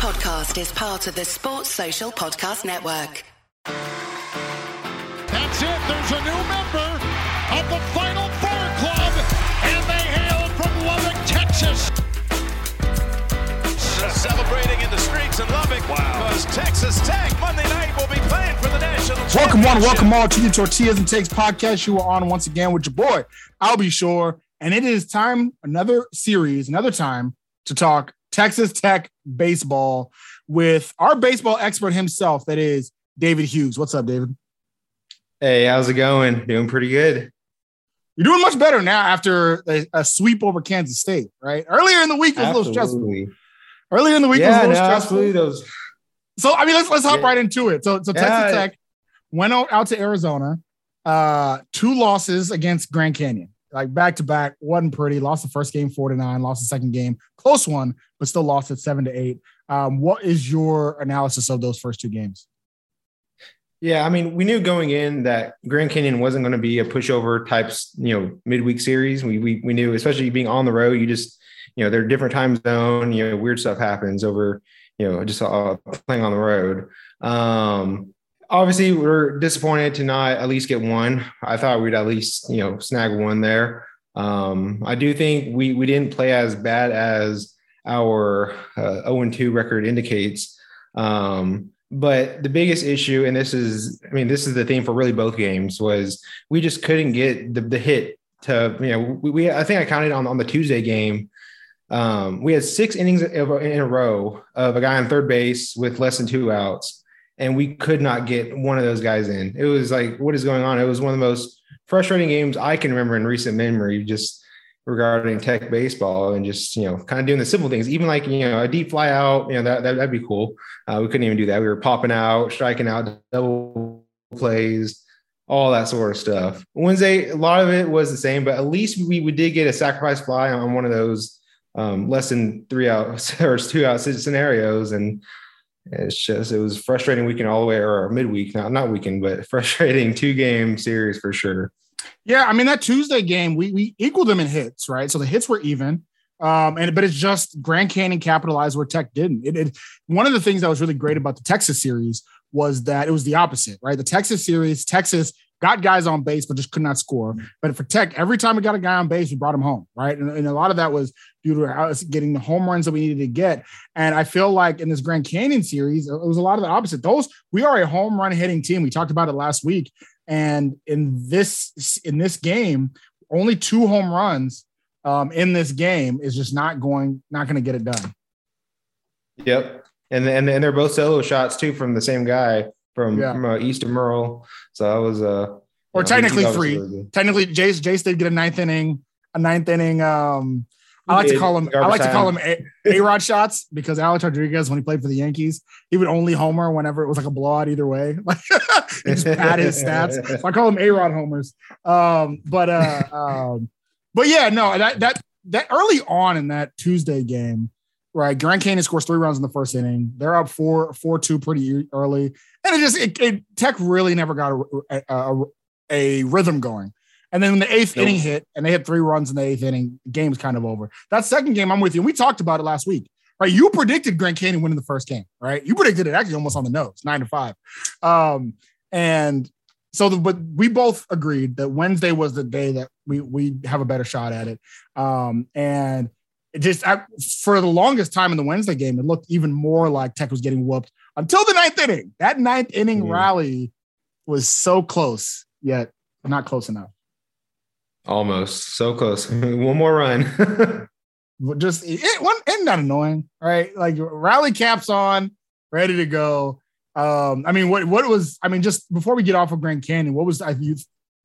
podcast is part of the Sports Social Podcast Network. That's it. There's a new member of the Final Four Club, and they hail from Lubbock, Texas. Celebrating in the streets in Lubbock because Texas Tech Monday night will be playing for the national Welcome one, welcome all to the Tortillas and Takes podcast. You are on once again with your boy, I'll be sure. And it is time, another series, another time to talk Texas Tech baseball with our baseball expert himself, that is David Hughes. What's up, David? Hey, how's it going? Doing pretty good. You're doing much better now after a, a sweep over Kansas State, right? Earlier in the week was a little stressful. Earlier in the week it was a little no, stressful. absolutely. Those. So I mean, let's let's hop Yeah. right into it. So so Texas Yeah. Tech went out, out to Arizona, uh, two losses against Grand Canyon, like back to back. wasn't pretty. Lost the first game four to nine. Lost the second game, close one, but still lost it seven to eight. Um, what is your analysis of those first two games? Yeah, I mean, we knew going in that Grand Canyon wasn't going to be a pushover types, you know, midweek series. We, we we knew, especially being on the road, you just, you know, they're different time zone. You know, weird stuff happens over, you know, just uh, playing on the road. Um, obviously, we're disappointed to not at least get one. I thought we'd at least, you know, snag one there. Um, I do think we we didn't play as bad as our uh, 0 2 record indicates. Um, but the biggest issue, and this is, I mean, this is the theme for really both games, was we just couldn't get the, the hit to, you know, we, we I think I counted on, on the Tuesday game. Um, we had six innings in a row of a guy on third base with less than two outs, and we could not get one of those guys in. It was like, what is going on? It was one of the most frustrating games I can remember in recent memory, just regarding tech baseball and just, you know, kind of doing the simple things, even like, you know, a deep fly out, you know, that, that, that'd be cool. Uh, we couldn't even do that. We were popping out, striking out, double plays, all that sort of stuff. Wednesday, a lot of it was the same, but at least we, we did get a sacrifice fly on one of those um, less than three outs or two out scenarios. And it's just, it was frustrating weekend all the way or midweek, not, not weekend, but frustrating two game series for sure. Yeah, I mean that Tuesday game, we we equaled them in hits, right? So the hits were even. Um, and but it's just Grand Canyon capitalized where Tech didn't. It, it one of the things that was really great about the Texas series was that it was the opposite, right? The Texas series, Texas got guys on base, but just could not score. But for Tech, every time we got a guy on base, we brought him home, right? And, and a lot of that was due to us getting the home runs that we needed to get. And I feel like in this Grand Canyon series, it was a lot of the opposite. Those we are a home run hitting team. We talked about it last week. And in this in this game, only two home runs um, in this game is just not going not going to get it done. Yep. And, and and they're both solo shots too from the same guy from, Yeah. from uh, Easton Murrell. So that was uh Or technically he's three. really. Technically, Jace Jace did get a ninth inning, a ninth inning. Um, I like to call him. I like to call him A Rod shots because Alex Rodriguez, when he played for the Yankees, he would only homer whenever it was like a blowout either way. Like he just pad his stats. So I call him A Rod homers. Um, but uh, um, but yeah, no, that that that early on in that Tuesday game, right? Grand Canyon scores three runs in the first inning. They're up four four two pretty early, and it just it, it Tech really never got a, a, a, a rhythm going. And then when the eighth Nope. inning hit and they had three runs in the eighth inning, game's kind of over. That second game, I'm with you. And we talked about it last week, right? You predicted Grand Canyon winning the first game, right? You predicted it actually almost on the nose, nine to five. Um, and so, the, but we both agreed that Wednesday was the day that we we have a better shot at it. Um, and it just I, for the longest time in the Wednesday game, it looked even more like Tech was getting whooped until the ninth inning. That ninth inning Mhm. rally was so close, yet not close enough. Almost so close. One more run. Just it, it wasn't that annoying, right? Like rally caps on, ready to go. Um, I mean, what what was I mean, just before we get off of Grand Canyon, what was I you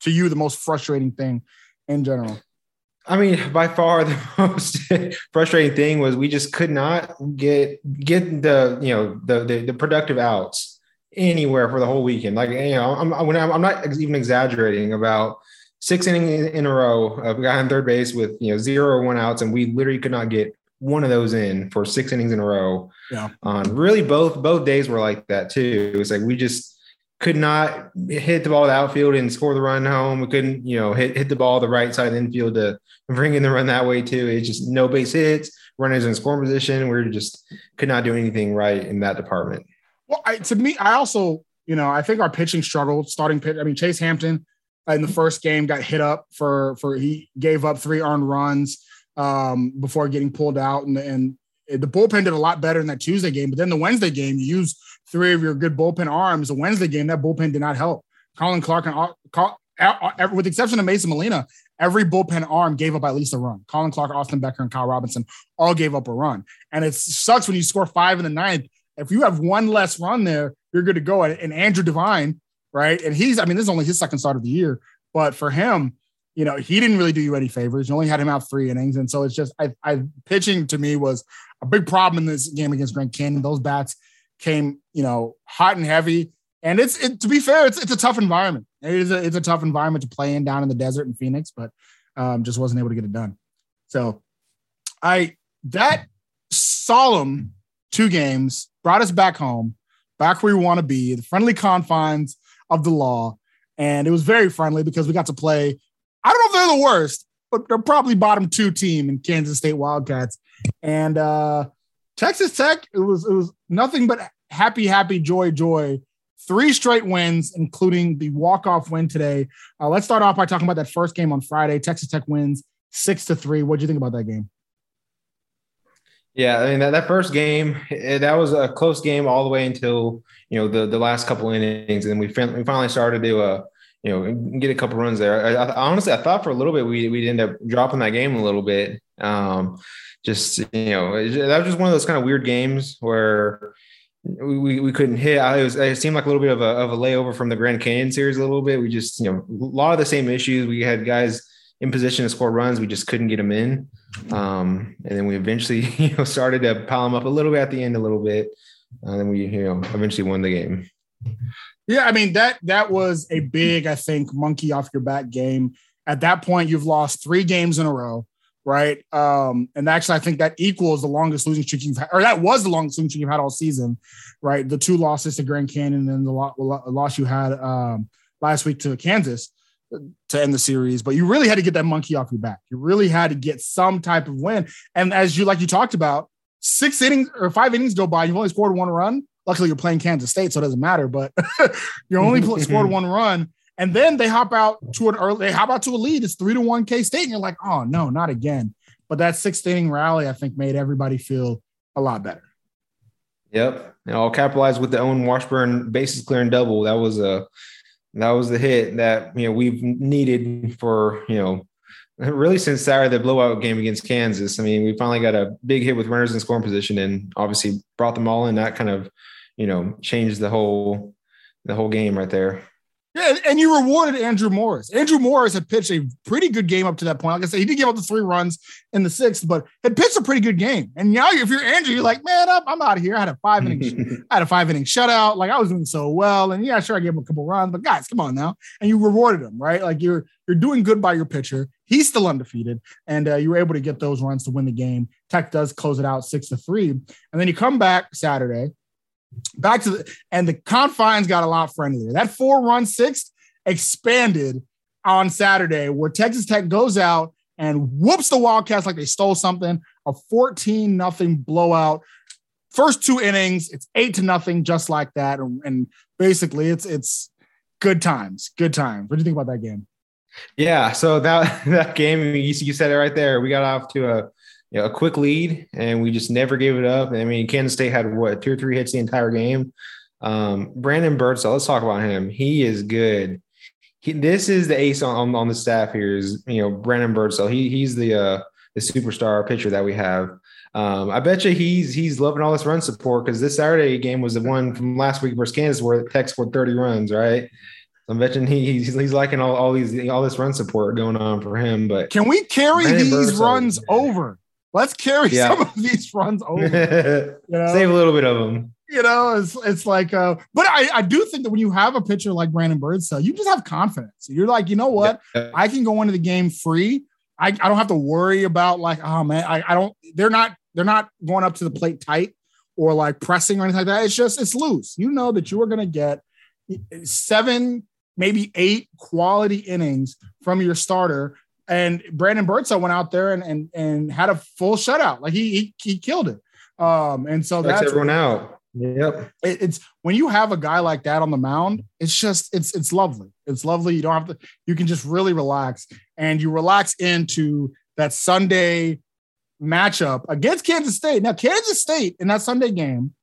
to you the most frustrating thing in general? I mean, by far the most frustrating thing was we just could not get get the you know the the, the productive outs anywhere for the whole weekend. Like you know, I'm I'm, I'm not even exaggerating about six innings in a row of a guy on third base with you know zero or one outs, and we literally could not get one of those in for six innings in a row. Yeah. On really both both days were like that too. It was like we just could not hit the ball to the outfield and score the run home. We couldn't, you know, hit hit the ball the right side of the infield to bring in the run that way too. It's just no base hits, runners in scoring position. We just could not do anything right in that department. Well, I, to me, I also, you know, I think our pitching struggled. Starting pitch. I mean, Chase Hampton in the first game got hit up for for he gave up three earned runs um, before getting pulled out, and and the bullpen did a lot better in that Tuesday game. But then the Wednesday game, you use three of your good bullpen arms. The Wednesday game, that bullpen did not help. Colin Clark and with the exception of Mason Molina, every bullpen arm gave up at least a run. Colin Clark, Austin Becker, and Kyle Robinson all gave up a run. And it sucks when you score five in the ninth. If you have one less run there, you're good to go. And Andrew Devine, right? And he's, I mean, this is only his second start of the year, but for him, you know, he didn't really do you any favors. You only had him out three innings. And so it's just, I, I pitching to me was a big problem in this game against Grand Canyon. Those bats came, you know, hot and heavy. And it's it, to be fair, it's it's a tough environment. It is a it's a tough environment to play in down in the desert in Phoenix, but um, just wasn't able to get it done. So I that solemn two games brought us back home, back where we want to be, the friendly confines of the law. And it was very friendly because we got to play. I don't know if they're the worst, but they're probably bottom two team in Kansas State Wildcats. And uh Texas Tech, it was it was nothing but happy, happy, joy, joy. Three straight wins, including the walk-off win today. Uh, let's start off by talking about that first game on Friday. Texas Tech wins six to three. What do you think about that game? Yeah, I mean that, that first game, it, that was a close game all the way until you know the the last couple innings, and we fin- we finally started to uh, you know get a couple runs there. I, I, honestly, I thought for a little bit we we'd end up dropping that game a little bit. Um, just you know that was just one of those kind of weird games where we, we couldn't hit. It was it seemed like a little bit of a of a layover from the Grand Canyon series a little bit. We just you know a lot of the same issues. We had guys in position to score runs, we just couldn't get them in. Um, and then we eventually you know started to pile them up a little bit at the end, a little bit, and then we you know eventually won the game. Yeah, I mean that that was a big, I think, monkey off your back game. At that point, you've lost three games in a row right? Um, and actually, I think that equals the longest losing streak you've had, or that was the longest losing streak you've had all season, right? The two losses to Grand Canyon and the loss you had um, last week to Kansas to end the series. But you really had to get that monkey off your back. You really had to get some type of win. And as you like you talked about, six innings or five innings go by, you've only scored one run. Luckily, you're playing Kansas State, so it doesn't matter. But you only scored one run and then they hop out to an early, they hop out to a lead. It's three to one K State. And you're like, oh no, not again. But that sixth inning rally, I think, made everybody feel a lot better. Yep. And I'll capitalize with the Owen Washburn bases clearing double. That was a that was the hit that you know we've needed for, you know, really since Saturday the blowout game against Kansas. I mean, we finally got a big hit with runners in scoring position and obviously brought them all in. That kind of, you know, changed the whole the whole game right there. Yeah, and you rewarded Andrew Morris. Andrew Morris had pitched a pretty good game up to that point. Like I said, he did give up the three runs in the sixth, but had pitched a pretty good game. And now, if you're Andrew, you're like, man, I'm, I'm out of here. I had a five inning, I had a five inning shutout. Like I was doing so well, and yeah, sure, I gave him a couple runs, but guys, come on now. And you rewarded him, right? Like you're you're doing good by your pitcher. He's still undefeated, and uh, you were able to get those runs to win the game. Tech does close it out six to three, and then you come back Saturday back to the and the confines got a lot friendlier. That four run sixth expanded on Saturday, where Texas Tech goes out and whoops the Wildcats like they stole something. A 14 nothing blowout. First two innings, it's eight to nothing, just like that. And, and basically, it's it's good times. Good times. What do you think about that game? Yeah, so that that game, you, you said it right there. We got off to a you know, a quick lead, and we just never gave it up. I mean, Kansas State had what two or three hits the entire game. Um, Brandon Birdsell, let's talk about him. He is good he, this is the ace on, on, the staff here is you know Brandon Birdsell. He he's the uh, the superstar pitcher that we have. Um, I bet you he's he's loving all this run support because this Saturday game was the one from last week versus Kansas where Tech scored 30 runs, right? So I'm betting he, he's, he's liking all, all these all this run support going on for him. But can we carry Brandon these runs over? Let's carry yeah. some of these runs over. you know? Save a little bit of them you know, it's it's like, uh, but I, I do think that when you have a pitcher like Brandon Birdsell, you just have confidence. You're like, you know what, yeah. I can go into the game free. I, I don't have to worry about like, oh man, I, I don't. They're not they're not going up to the plate tight or like pressing or anything like that. It's just it's loose. You know that you are going to get seven, maybe eight quality innings from your starter and Brandon Birdsell went out there and and and had a full shutout. Like he he, he killed it. Um, and so That's that's everyone out. Yep. it- it's when you have a guy like that on the mound, it's just it's it's lovely. It's lovely. You don't have to. You can just really relax, and you relax into that Sunday matchup against Kansas State. Now, Kansas State in that Sunday game,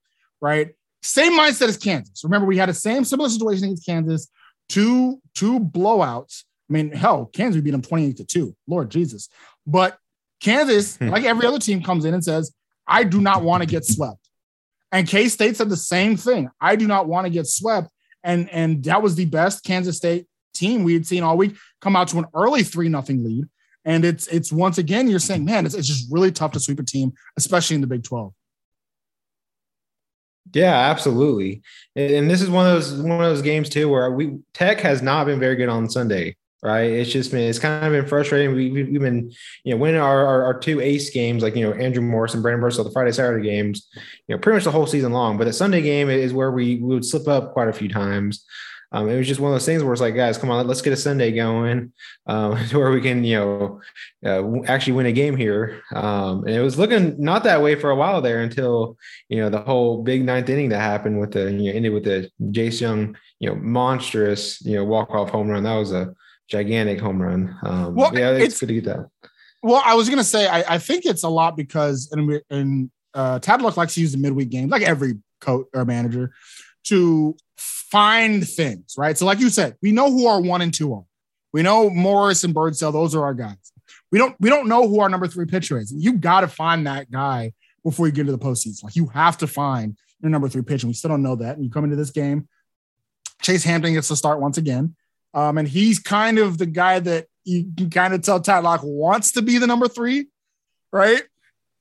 right? Same mindset as Kansas. Remember, we had the same similar situation against Kansas. Two two blowouts. I mean, hell, Kansas we beat them twenty eight to two. Lord Jesus, but Kansas, Hmm. like every other team, comes in and says, "I do not want to get swept." And K State said the same thing. I do not want to get swept. And and that was the best Kansas State team we had seen all week come out to an early three nothing lead. And it's it's once again you're saying, man, it's, it's just really tough to sweep a team, especially in the Big Twelve. Yeah, absolutely. And and this is one of those one of those games too where we Tech has not been very good on Sunday, right? It's just been it's kind of been frustrating. We, we, we've been you know winning our, our our two ace games like you know Andrew Morris and Brandon Birdsell the Friday Saturday games, you know pretty much the whole season long. But the Sunday game is where we, we would slip up quite a few times. Um, it was just one of those things where it's like, guys, come on, let's get a Sunday going um, where we can, you know, uh, actually win a game here. Um, and it was looking not that way for a while there until, you know, the whole big ninth inning that happened with the, you know, ended with the Jace Jung, you know, monstrous, you know, walk off home run. That was a gigantic home run. Um, Well, yeah, it's, it's- good to get that. Well, I was gonna say I, I think it's a lot because and and uh, Tadlock likes to use the midweek game, like every coach or manager, to find things right. So, like you said, we know who our one and two are. We know Morris and Birdsell; those are our guys. We don't we don't know who our number three pitcher is. You got to find that guy before you get into the postseason. Like you have to find your number three pitcher. We still don't know that. And you come into this game, Chase Hampton gets to start once again. Um, and he's kind of the guy that you can kind of tell Tadlock wants to be the number three, right?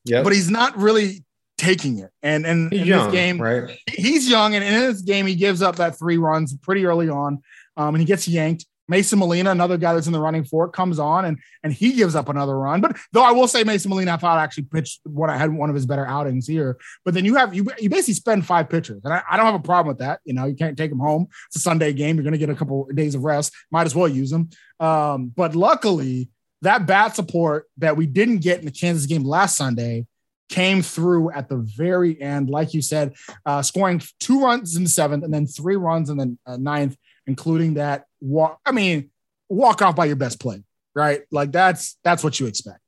Yeah, But he's not really taking it. And and he's in young, this game, right? he's young, and in this game, he gives up that three runs pretty early on, um, and he gets yanked. Mason Molina, another guy that's in the running for it, comes on and and he gives up another run. But though I will say Mason Molina, I thought actually pitched what I had one of his better outings here. But then you have you you basically spend five pitchers, and I, I don't have a problem with that. You know, you can't take them home. It's a Sunday game. You're going to get a couple days of rest. Might as well use them. Um, but luckily, that bat support that we didn't get in the Kansas game last Sunday came through at the very end, like you said, uh, scoring two runs in the seventh and then three runs in the uh, ninth, including that walk. I mean, walk off by your best play, right? Like that's that's what you expect.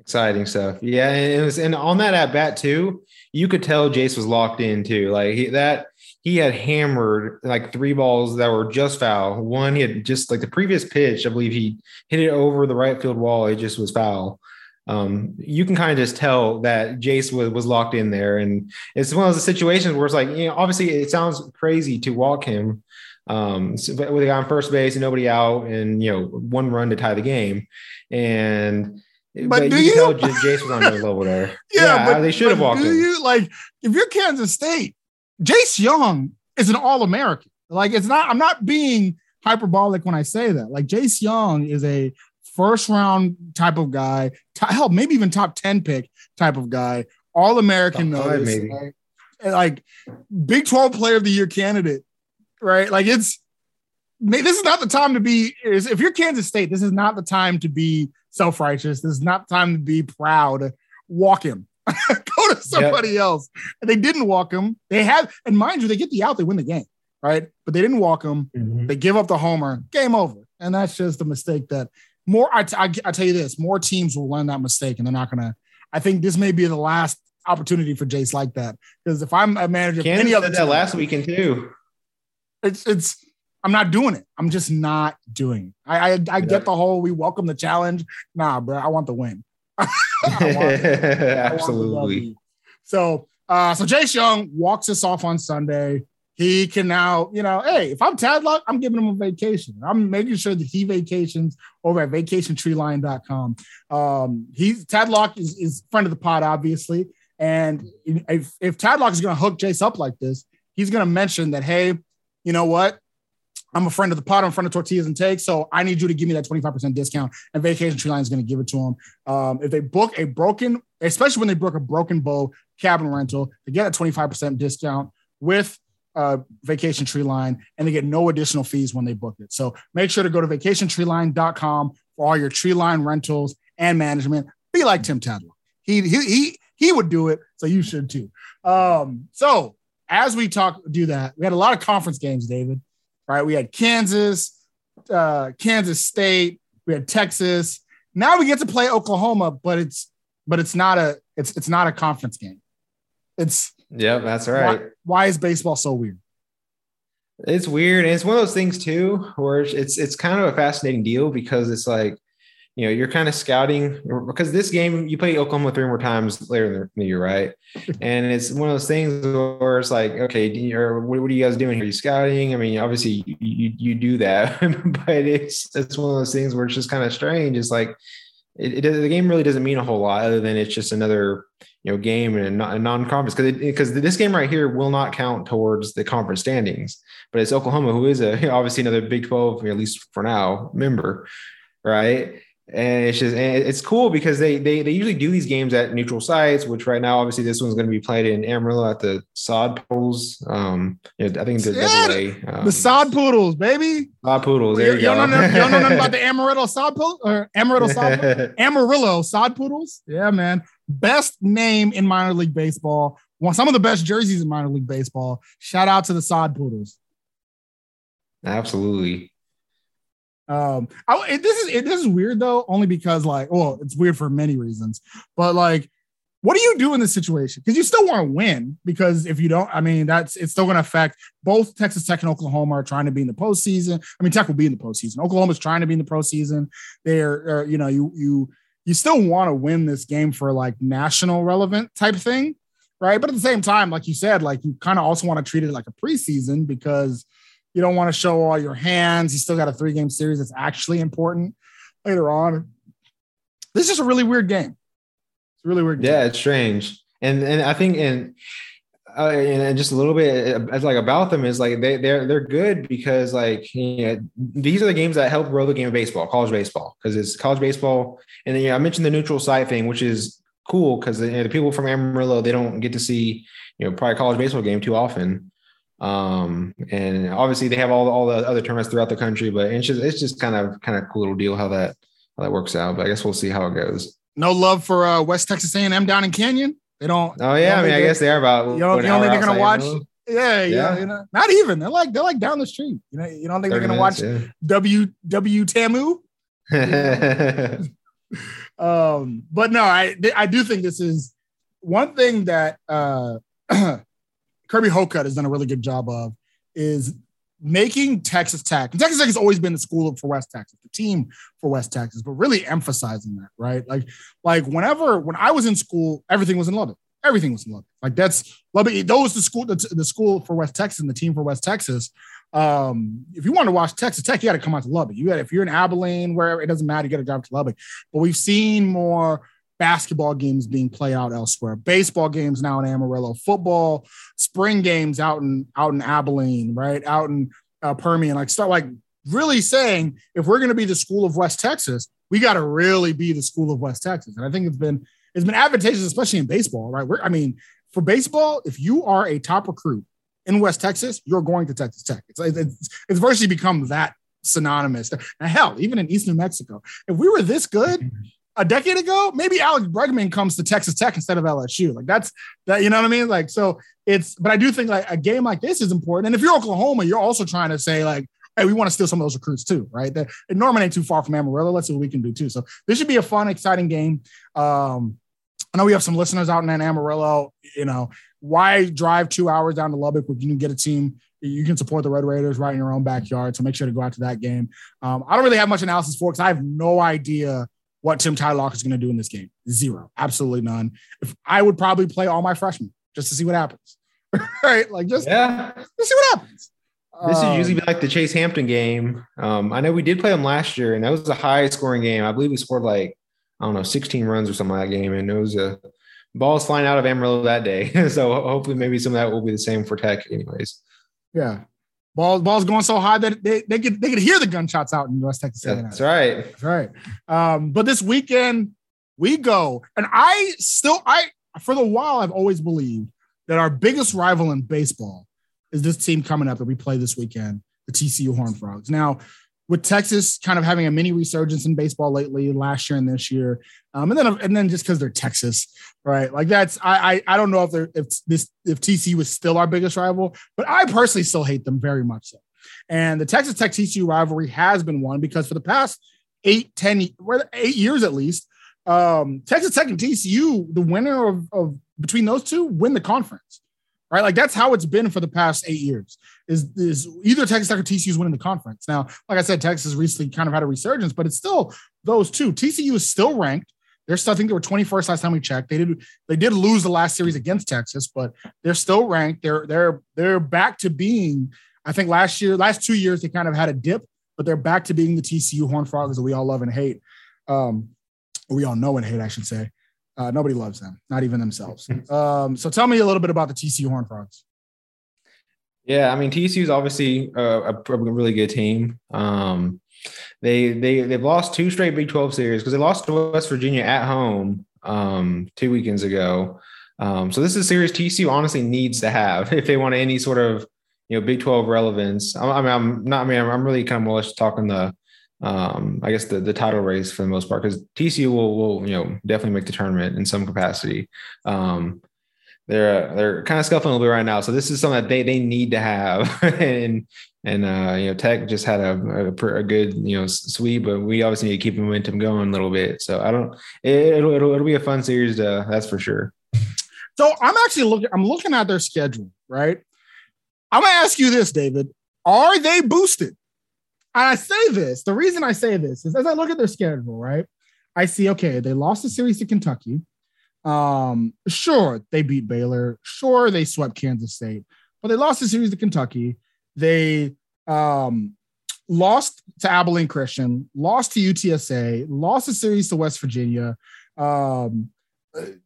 Exciting stuff. Yeah, and was and on that at bat too, you could tell Jace was locked in too. Like he, that he had hammered like three balls that were just foul. One he had just like the previous pitch, I believe he hit it over the right field wall. It just was foul. Um, you can kind of just tell that Jace was, was locked in there. And it's one of those situations where it's like, you know, obviously it sounds crazy to walk him um, so- but with a guy on first base and nobody out and, you know, one run to tie the game. And, But do you you- Jace was on another level there. Yeah, but they should have but walked do. You like if you're Kansas State, Jace Jung is an All American. Like it's not. I'm not being hyperbolic when I say that. Like Jace Jung is a first round type of guy. T- hell, maybe even top ten pick type of guy. All American Top five, maybe. Like, like Big Twelve Player of the Year candidate. Right. Like it's. This is not the time to be. If you're Kansas State, this is not the time to be self righteous. This is not the time to be proud. Walk him. Go to somebody else. And they didn't walk him. They had, and mind you, they get the out, they win the game, right? But they didn't walk him. Mhm. They give up the homer. Game over. And that's just a mistake that more. I, I, I tell you this: more teams will learn that mistake, and they're not gonna. I think this may be the last opportunity for Jace like that because if I'm a manager, Kansas any other did that team, last weekend too. It's it's I'm not doing it. I'm just not doing it. I I, I Yeah. get the whole we welcome the challenge. Nah, bro, I want the win. Want- I want the Absolutely. So uh so Jace Jung walks us off on Sunday. He can now, you know, hey, if I'm Tadlock, I'm giving him a vacation. I'm making sure that he vacations over at vacationtreeline.com. Um, he's Tadlock is, is friend of the pod, obviously. And if, if Tadlock is going to hook Jace up like this, he's going to mention that, hey, you know what? I'm a friend of the pod. I'm a friend of Tortillas and Takes. So I need you to give me that 25% discount. And Vacation Tree Line is going to give it to them. Um, if they book a broken, especially when they book a broken bow cabin rental, they get a 25% discount with uh, Vacation Tree Line and they get no additional fees when they book it. So make sure to go to vacationtreeline.com for all your tree line rentals and management. Be like Tim Tadlock. He he he he would do it, so you should too. Um, so as we talk, do that. We had a lot of conference games, David. Right? We had Kansas, uh, Kansas State. We had Texas. Now we get to play Oklahoma, but it's but it's not a it's it's not a conference game. It's yeah, that's right. Why, why is baseball so weird? It's weird, and it's one of those things too, where it's it's kind of a fascinating deal because it's like, you know, you're kind of scouting because this game you play Oklahoma three more times later in the year, right? and it's one of those things where it's like, okay, or what, what are you guys doing here? Are you scouting? I mean, obviously you you, you do that, but it's it's one of those things where it's just kind of strange. It's like it, it, the game really doesn't mean a whole lot other than it's just another you know game and a non-conference because because this game right here will not count towards the conference standings but it's oklahoma who is a obviously another big 12 at least for now member right and it's just and it's cool because they, they they usually do these games at neutral sites which right now obviously this one's going to be played in amarillo at the sod poodles um yeah, i think the, yeah, um, the sod poodles baby. Sod poodles there you, you, don't know, you don't know nothing about the amarillo sod poodles or amarillo sod amarillo sod poodles? Yeah man. Best name in minor league baseball. One some of the best jerseys in minor league baseball. Shout out to the sod poodles. Absolutely um, I, this is it, this is weird though, only because like, well, it's weird for many reasons, but like, what do you do in this situation? Because you still want to win. Because if you don't, I mean, that's it's still going to affect both Texas Tech and Oklahoma are trying to be in the postseason. I mean, Tech will be in the postseason. Oklahoma's trying to be in the postseason. They're, you know, you you you still want to win this game for like national relevant type thing, right? But at the same time, like you said, like you kind of also want to treat it like a preseason because you don't want to show all your hands. You still got a three game series that's actually important later on. This is a really weird game. It's really weird. Game. Yeah, it's strange. And and I think and uh, and just a little bit uh, like about them is like they they're they're good because like you know, these are the games that help grow the game of baseball, college baseball, because it's college baseball. And then you know, I mentioned the neutral site thing, which is cool because you know, the people from Amarillo they don't get to see you know probably college baseball game too often. Um, and obviously they have all, all the other tournaments throughout the country, but it's just it's just kind of kind of cool little deal how that how that works out. But I guess we'll see how it goes. No love for uh, West Texas A&M down in Canyon. They don't. Oh yeah, I mean, I guess they are about. You don't, you don't think they're gonna watch? Yeah, yeah, you know, not even. They're like they're like down the street. You know, you don't think they're gonna minutes, watch yeah. W W Tamu? um, but no, I I do think this is one thing that uh Kirby Hocutt has done a really good job of is making Texas Tech. Texas Tech has always been the school for West Texas, the team for West Texas, but really emphasizing that, right? Like, like whenever when I was in school, everything was in Lubbock. Everything was in Lubbock. Like that's Lubbock. Those the school, the, the school for West Texas and the team for West Texas. Um, if you want to watch Texas Tech, you got to come out to Lubbock. You got if you're in Abilene, wherever it doesn't matter, you got to drive to Lubbock. But we've seen more basketball games being played out elsewhere, baseball games now in Amarillo, football, spring games out in out in Abilene, right out in uh, Permian. Like start like really saying if we're going to be the school of West Texas, we got to really be the school of West Texas. And I think it's been it's been advantageous, especially in baseball, right? We're, I mean, for baseball, if you are a top recruit in West Texas, you're going to Texas Tech. It's it's, it's virtually become that synonymous. And hell, even in East New Mexico, if we were this good, a decade ago, maybe Alex Bregman comes to Texas Tech instead of LSU. Like that's that, you know what I mean? Like, so it's, but I do think like a game like this is important. And if you're Oklahoma, you're also trying to say, like, hey, we want to steal some of those recruits too, right? That Norman ain't too far from Amarillo. Let's see what we can do too. So this should be a fun, exciting game. Um, I know we have some listeners out in Amarillo. You know, why drive two hours down to Lubbock when you can get a team you can support the Red Raiders right in your own backyard. So make sure to go out to that game. Um, I don't really have much analysis for because I have no idea what Tim Tadlock is going to do in this game. Zero, absolutely none. If I would probably play all my freshmen just to see what happens. right? Like just yeah, just see what happens. This um, is usually like the Chase Hampton game. Um, I know we did play them last year, and that was a high scoring game. I believe we scored like I don't know, 16 runs or something like that game, and it was a balls flying out of Amarillo that day. so hopefully, maybe some of that will be the same for Tech, anyways. Yeah, Ball, ball's going so high that they, they could they could hear the gunshots out in West Texas. That's right. That's right. Um, but this weekend we go, and I still I for the while I've always believed that our biggest rival in baseball is this team coming up that we play this weekend, the TCU Horned Frogs. Now, with Texas kind of having a mini resurgence in baseball lately, last year and this year, um, and then and then just because they're Texas, right? Like that's I, I I don't know if they're if this if TCU was still our biggest rival, but I personally still hate them very much so. And the Texas Tech TCU rivalry has been one because for the past eight, 10, eight years at least, um, Texas Tech and TCU, the winner of, of between those two, win the conference. Right, like that's how it's been for the past eight years. Is is either Texas Tech or TCU is winning the conference. Now, like I said, Texas recently kind of had a resurgence, but it's still those two. TCU is still ranked. They're still, I think they were 21st last time we checked. They did they did lose the last series against Texas, but they're still ranked. They're they're they're back to being. I think last year, last two years, they kind of had a dip, but they're back to being the TCU Horn Frogs that we all love and hate. Um, we all know and hate, I should say. Uh, nobody loves them, not even themselves. Um, so tell me a little bit about the TCU Horn Frogs. Yeah, I mean TCU is obviously a, a, really good team. Um, they they they've lost two straight Big Twelve series because they lost to West Virginia at home um, two weekends ago. Um, so this is a series TCU honestly needs to have if they want any sort of you know Big Twelve relevance. I, I mean, I'm not. I mean, I'm, I'm really kind of more talking the um, I guess the the title race for the most part because TCU will will you know definitely make the tournament in some capacity. Um, they're uh, they're kind of scuffling a little bit right now, so this is something that they they need to have. and and uh, you know Tech just had a, a, a good you know sweep, but we obviously need to keep momentum going a little bit. So I don't. It, will it'll, it'll be a fun series, to, that's for sure. So I'm actually looking. I'm looking at their schedule, right? I'm gonna ask you this, David: Are they boosted? I say this. The reason I say this is as I look at their schedule, right? I see, okay, they lost the series to Kentucky. Um, sure, they beat Baylor. Sure, they swept Kansas State, but they lost the series to Kentucky. They um, lost to Abilene Christian, lost to UTSA, lost the series to West Virginia, um,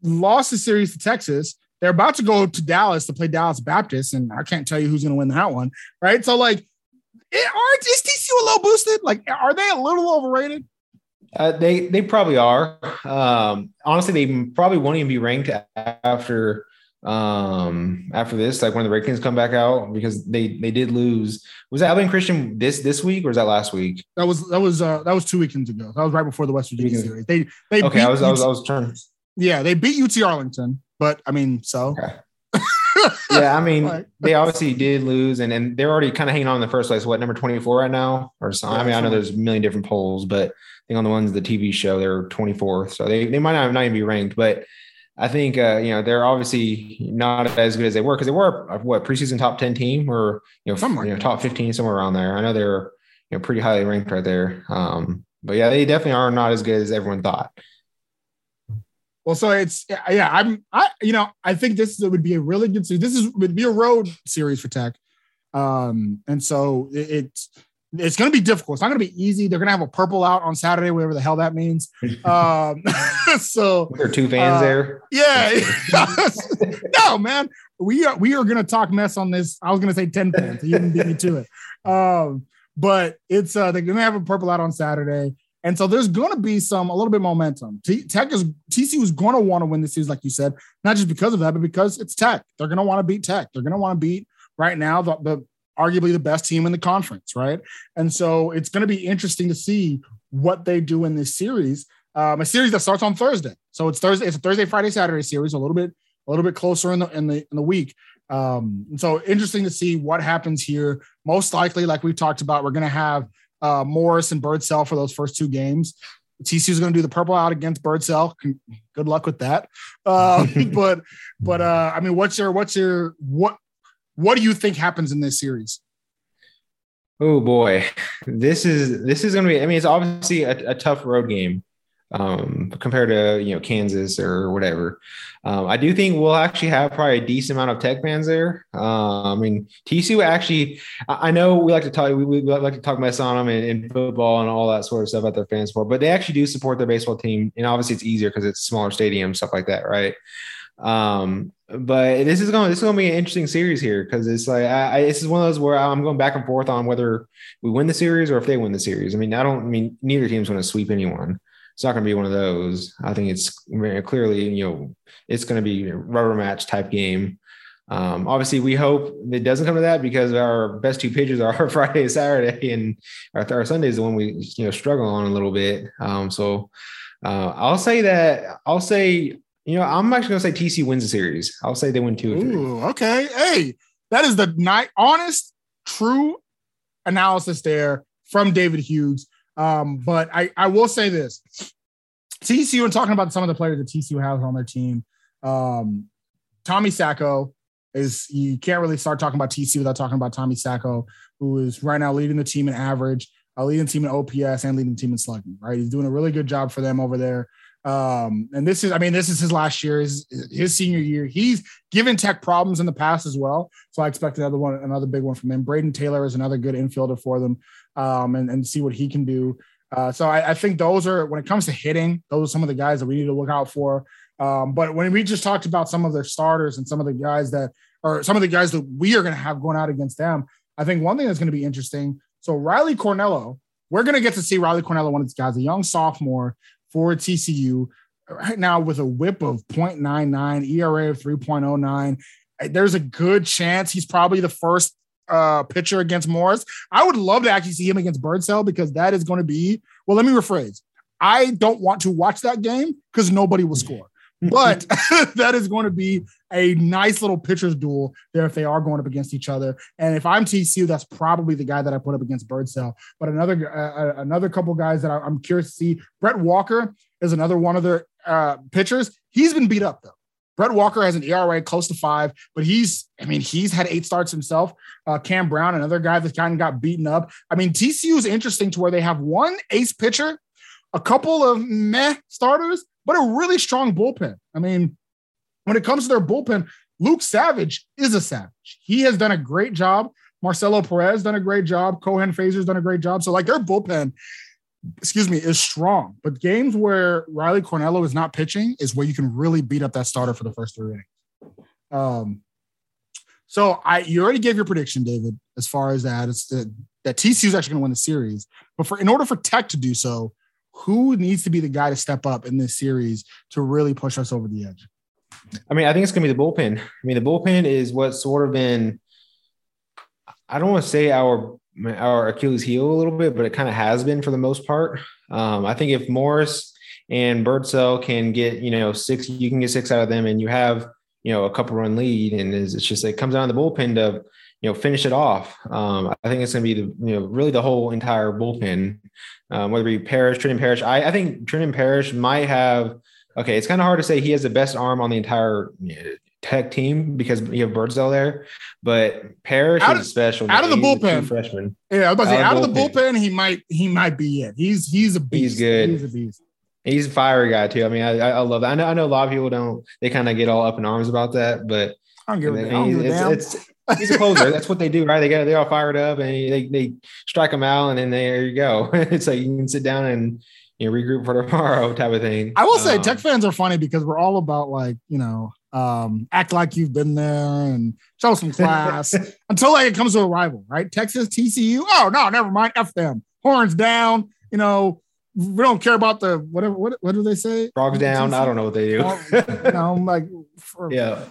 lost the series to Texas. They're about to go to Dallas to play Dallas Baptist, and I can't tell you who's going to win that one, right? So, like, aren't is TCU a little boosted? Like, are they a little overrated? Uh, they they probably are. Um, honestly, they probably won't even be ranked after um after this like when the rankings come back out because they they did lose. Was that Abilene Christian this this week or was that last week? That was that was uh that was two weekends ago. That was right before the West Virginia series. They they okay I was, I was I was trying yeah they beat UT Arlington but I mean so. Okay yeah, I mean, they obviously did lose, and, and they're already kind of hanging on in the first place. What number twenty four right now, or so? Yeah, I mean, I know there's a million different polls, but I think on the ones the TV show they're twenty fourth, so they they might not, not even be ranked. But I think uh, you know they're obviously not as good as they were because they were what preseason top ten team or you know, Somewhere. you know top fifteen somewhere around there. I know they're you know pretty highly ranked right there. Um, but yeah, they definitely are not as good as everyone thought. Well, so it's yeah, I'm I you know I think this would be a really good series. This is would be a road series for Tech, um, and so it, it's it's going to be difficult. It's not going to be easy. They're going to have a purple out on Saturday, whatever the hell that means. Um, so there are two fans uh, there. Yeah, no man, we are we are going to talk mess on this. I was going to say ten fans. You didn't beat me to it. Um, but it's uh, they're going to have a purple out on Saturday. And so there's going to be some a little bit momentum. T- Tech is TCU is going to want to win the series, like you said, not just because of that, but because it's Tech. They're going to want to beat Tech. They're going to want to beat right now the, the arguably the best team in the conference, right? And so it's going to be interesting to see what they do in this series. Um, a series that starts on Thursday. So it's Thursday. It's a Thursday, Friday, Saturday series. A little bit, a little bit closer in the in the in the week. Um, so interesting to see what happens here. Most likely, like we've talked about, we're going to have uh, Morris and Birdsell for those first two games. TCU is going to do the purple out against Birdsell. Good luck with that. Uh, but but uh, I mean, what's your what's your what what do you think happens in this series? Oh boy, this is this is going to be. I mean, it's obviously a, a tough road game um, compared to you know Kansas or whatever. Um, I do think we'll actually have probably a decent amount of Tech fans there. Uh, I mean, TCU actually. I, know we like to talk. We, we like to talk mess on them in, football and all that sort of stuff at their fans for, but they actually do support their baseball team, and obviously it's easier because it's smaller stadium stuff like that, right? Um, but this is going this is going to be an interesting series here because it's like I, I, this is one of those where I'm going back and forth on whether we win the series or if they win the series. I mean, I don't I mean neither team's going to sweep anyone it's not going to be one of those. I think it's very clearly, you know, it's going to be a rubber match type game. Um, obviously, we hope it doesn't come to that because our best two pitchers are Friday and Saturday, and our, our Sunday is the one we you know struggle on a little bit. Um, so uh, I'll say that I'll say you know I'm actually gonna say TC wins the series. I'll say they win two. Ooh, okay. Hey, that is the night honest, true analysis there from David Hughes. Um, but I I will say this: TCU and talking about some of the players that TCU has on their team. Um, Tommy Sacco is you can't really start talking about TCU without talking about Tommy Sacco, who is right now leading the team in average, uh, leading team in OPS, and leading the team in slugging. Right, he's doing a really good job for them over there. Um, and this is, I mean, this is his last year, his, his senior year. He's given Tech problems in the past as well, so I expect another one, another big one from him. Brayden Taylor is another good infielder for them, um, and and see what he can do. Uh, so I, I, think those are when it comes to hitting, those are some of the guys that we need to look out for. Um, but when we just talked about some of their starters and some of the guys that or some of the guys that we are going to have going out against them, I think one thing that's going to be interesting. So Riley Cornelio, we're going to get to see Riley Cornelio, one of these guys, a young sophomore for TCU, right now with a WHIP of 0.99, ERA of 3.09. There's a good chance he's probably the first uh, pitcher against Morris. I would love to actually see him against Birdsell because that is going to be, well, let me rephrase. I don't want to watch that game because nobody will score. But that is going to be a nice little pitcher's duel there if they are going up against each other. And if I'm TCU, that's probably the guy that I put up against Birdsell. But another uh, uh another couple guys that I'm curious to see. Brett Walker is another one of their uh, pitchers. He's been beat up though. Brett Walker has an ERA close to five, but he's, I mean, he's had eight starts himself. Uh, Cam Brown, another guy that kind of got beaten up. I mean, TCU is interesting to where they have one ace pitcher, a couple of meh starters, but a really strong bullpen. I mean, when it comes to their bullpen, Luke Savage is a savage. He has done a great job. Marcelo Perez done a great job. Cohen Fraser's done a great job. So, like, their bullpen excuse me, is strong. But games where Riley Cornelio is not pitching is where you can really beat up that starter for the first three innings. Um, so I you already gave your prediction, David, as far as that. It's the, that TCU is actually going to win the series. But for in order for Tech to do so, who needs to be the guy to step up in this series to really push us over the edge? I mean, I think it's going to be the bullpen. I mean, the bullpen is what's sort of been. I don't want to say our our Achilles heel a little bit, but it kind of has been for the most part. Um, I think if Morris and Birdsell can get, you know, six, you can get six out of them and you have, you know, a couple run lead. And it's just, it comes down to the bullpen to, you know, finish it off. Um, I think it's going to be the, you know, really the whole entire bullpen, um, whether it be Parrish, Trenton Parrish. I, I think Trenton Parrish might have, okay, it's kind of hard to say he has the best arm on the entire Tech team because you have Birdsell there, but Parrish out of, is special. Out of the bullpen, freshman. Yeah, I was about to say, out, of the bullpen. bullpen, he might he might be it. He's he's a beast. He's good. He's a beast. He's a fiery guy too. I mean, I, I love that. I know I know a lot of people don't. They kind of get all up in arms about that, but I don't give a, a it's, it's, he's a closer. That's what they do, right? They get they all fired up and they they strike them out, and then there you go. it's like you can sit down and you know regroup for tomorrow type of thing. I will say, um, Tech fans are funny because we're all about like you know um, act like you've been there and show some class until like it comes to a rival, right? Texas, TCU. Oh no, never mind. F them. Horns down. You know, we don't care about the whatever. What, what do they say? Frogs down. I don't know what they do. you know, like, for, yeah,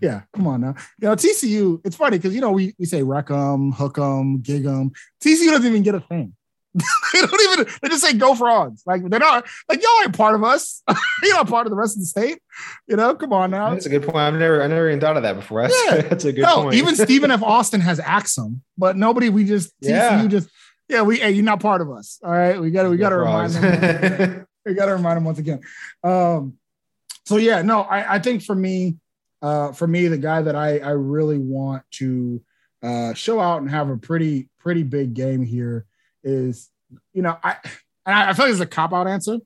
yeah. Come on now. You know, TCU. It's funny because you know we we say wreck them, hook them, gig them. TCU doesn't even get a thing. they don't even they just say go frogs. Like they're not like y'all ain't part of us. You're not part of the rest of the state. You know, come on now. That's a good point. I've never I never even thought of that before. That's, yeah. that's a good point. no, point. even Stephen F. Austin has Axum, but nobody we just yeah. you just yeah, we hey, you're not part of us. All right. We gotta we gotta remind them. we gotta remind them once again. Um so yeah, no, I, I think for me, uh for me, the guy that I I really want to uh show out and have a pretty pretty big game here is, you know, I I feel like it's a cop out answer.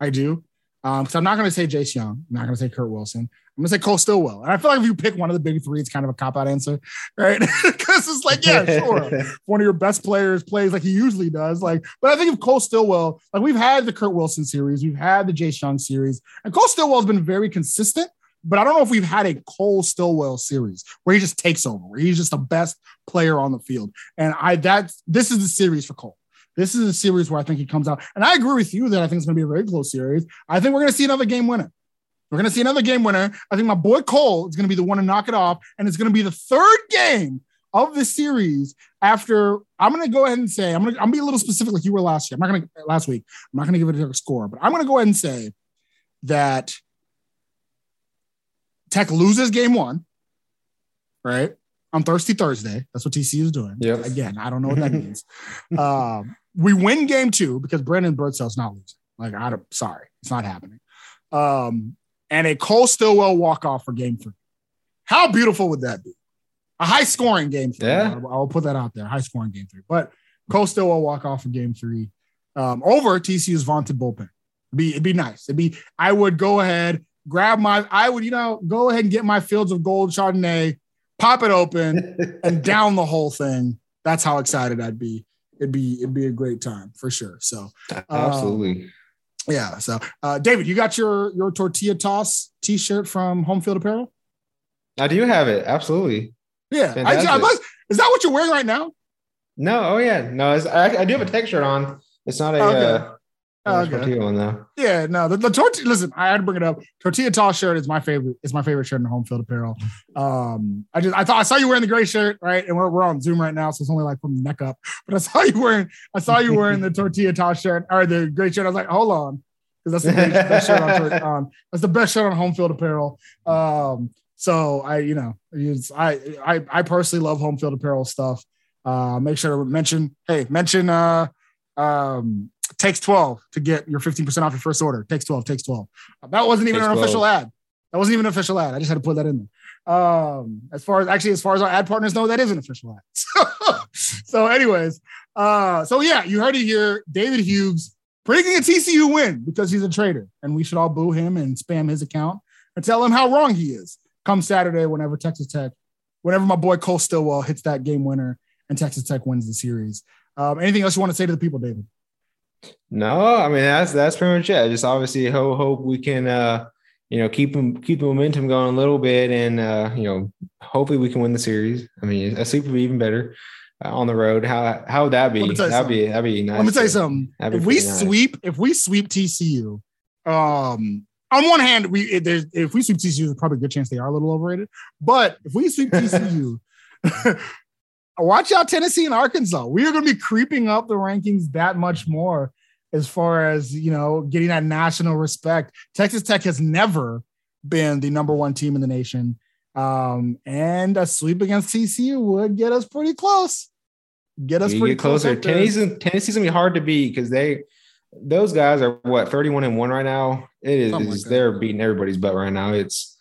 I do. Um, so I'm not going to say Jace Jung. I'm not going to say Kurt Wilson. I'm going to say Cole Stilwell. And I feel like if you pick one of the big three, it's kind of a cop out answer, right? Because it's like, yeah, sure. one of your best players plays like he usually does. Like, but I think if Cole Stilwell, like we've had the Kurt Wilson series, we've had the Jace Jung series, and Cole Stilwell has been very consistent. But I don't know if we've had a Cole Stilwell series where he just takes over, where he's just the best player on the field. And I that this is the series for Cole. This is a series where I think he comes out. And I agree with you that I think it's going to be a very close series. I think we're going to see another game winner. We're going to see another game winner. I think my boy Cole is going to be the one to knock it off, and it's going to be the third game of the series. After I'm going to go ahead and say I'm going to I'm be a little specific like you were last year. I'm not going to last week. I'm not going to give it a score, but I'm going to go ahead and say that Tech loses game one, right? On Thirsty Thursday. That's what TCU is doing. Yep. Again, I don't know what that means. um, we win game two because Brandon Birdsell's not losing. Like, I don't, sorry, it's not happening. Um, and a Cole Stilwell walk off for game three. How beautiful would that be? A high scoring game three. Yeah. I'll, I'll put that out there. High scoring game three. But Cole Stilwell walk off for game three um, over TCU's vaunted bullpen. It'd be, it'd be nice. It'd be, I would go ahead, grab my, I would, you know, go ahead and get my Fields of Gold Chardonnay, pop it open, and down the whole thing. That's how excited I'd be. It'd be, it'd be a great time for sure. So, Absolutely. yeah. So, uh, David, you got your your tortilla toss T-shirt from Homefield Apparel. I do have it. Absolutely. Yeah, I, I must, is that what you're wearing right now? No. Oh yeah. No. It's, I, I do have a tech shirt on. It's not a Okay. uh, Oh, okay. okay. one though. Yeah, no, the, the tortilla. Listen, I had to bring it up. Tortilla toss shirt is my favorite. It's my favorite shirt in Homefield Apparel. Um, I just I thought I saw you wearing the gray shirt, right? And we're, we're on Zoom right now, so it's only like from the neck up. But I saw you wearing I saw you wearing the tortilla toss shirt or the gray shirt. I was like, hold on, because that's the great- best shirt on, on. That's the best shirt on Homefield Apparel. Um, so I, you know, it's, I I I personally love Homefield Apparel stuff. Uh, make sure to mention, hey, mention uh um takes 12 to get your 15% off your first order. Takes 12, takes 12. That wasn't even Takes an 12. official ad. That wasn't even an official ad. I just had to put that in there. Um, as far as actually, as far as our ad partners know, that is an official ad. So, so anyways, uh, so yeah, you heard it here. David Hughes predicting a TCU win because he's a traitor, and we should all boo him and spam his account and tell him how wrong he is. Come Saturday, whenever Texas Tech, whenever my boy Cole Stilwell hits that game winner and Texas Tech wins the series. Um, anything else you want to say to the people, David? No, I mean that's that's pretty much it. I Just obviously hope hope we can uh you know keep them keep the momentum going a little bit and uh you know hopefully we can win the series. I mean a sweep would be even better uh, on the road. How how would that be? That'd be that'd be nice. Let me tell you something. If we nice. sweep, if we sweep TCU, um, on one hand, we if, there's, if we sweep TCU, there's probably a good chance they are a little overrated. But if we sweep TCU, watch out Tennessee and Arkansas. We are going to be creeping up the rankings that much more as far as you know getting that national respect. Texas Tech has never been the number one team in the nation. Um, and a sweep against TCU would get us pretty close. Get us we pretty get closer. Close up there. Tennessee's Tennessee's gonna be hard to beat because they those guys are what 31 and 1 right now. It is like they're beating everybody's butt right now. It's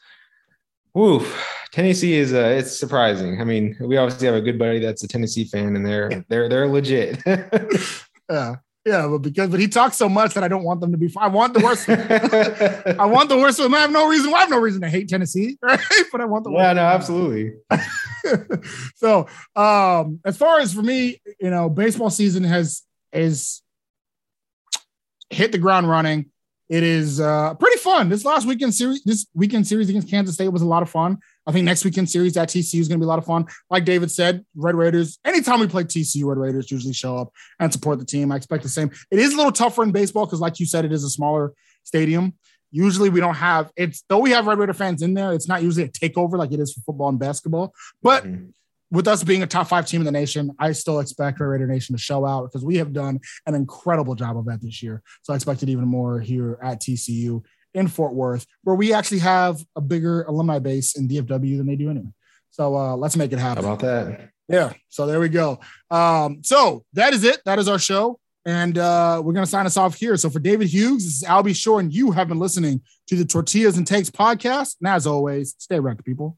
woo. Tennessee is uh it's surprising. I mean, we obviously have a good buddy that's a Tennessee fan and they're they're they're legit. Yeah, yeah, but because but he talks so much that I don't want them to be. I want the worst. I want the worst. I have no reason. I have no reason to hate Tennessee, right? But I want the worst. yeah, worst. no, absolutely. so, um, as far as for me, you know, baseball season has is hit the ground running. It is uh, pretty fun. This last weekend series, this weekend series against Kansas State was a lot of fun. I think next weekend series at TCU is going to be a lot of fun. Like David said, Red Raiders. Anytime we play TCU, Red Raiders usually show up and support the team. I expect the same. It is a little tougher in baseball because, like you said, it is a smaller stadium. Usually, we don't have it's though we have Red Raider fans in there. It's not usually a takeover like it is for football and basketball. But Mhm. With us being a top five team in the nation, I still expect Red Raider Nation to show out because we have done an incredible job of that this year. So I expect it even more here at TCU in Fort Worth, where we actually have a bigger alumni base in DFW than they do anyway. So uh, let's make it How happen. about that? Yeah. So there we go. Um, so that is it. That is our show. And uh, we're going to sign us off here. So for David Hughes, this is Albie Shore, and you have been listening to the Tortillas and Takes podcast. And as always, stay wrecked, people.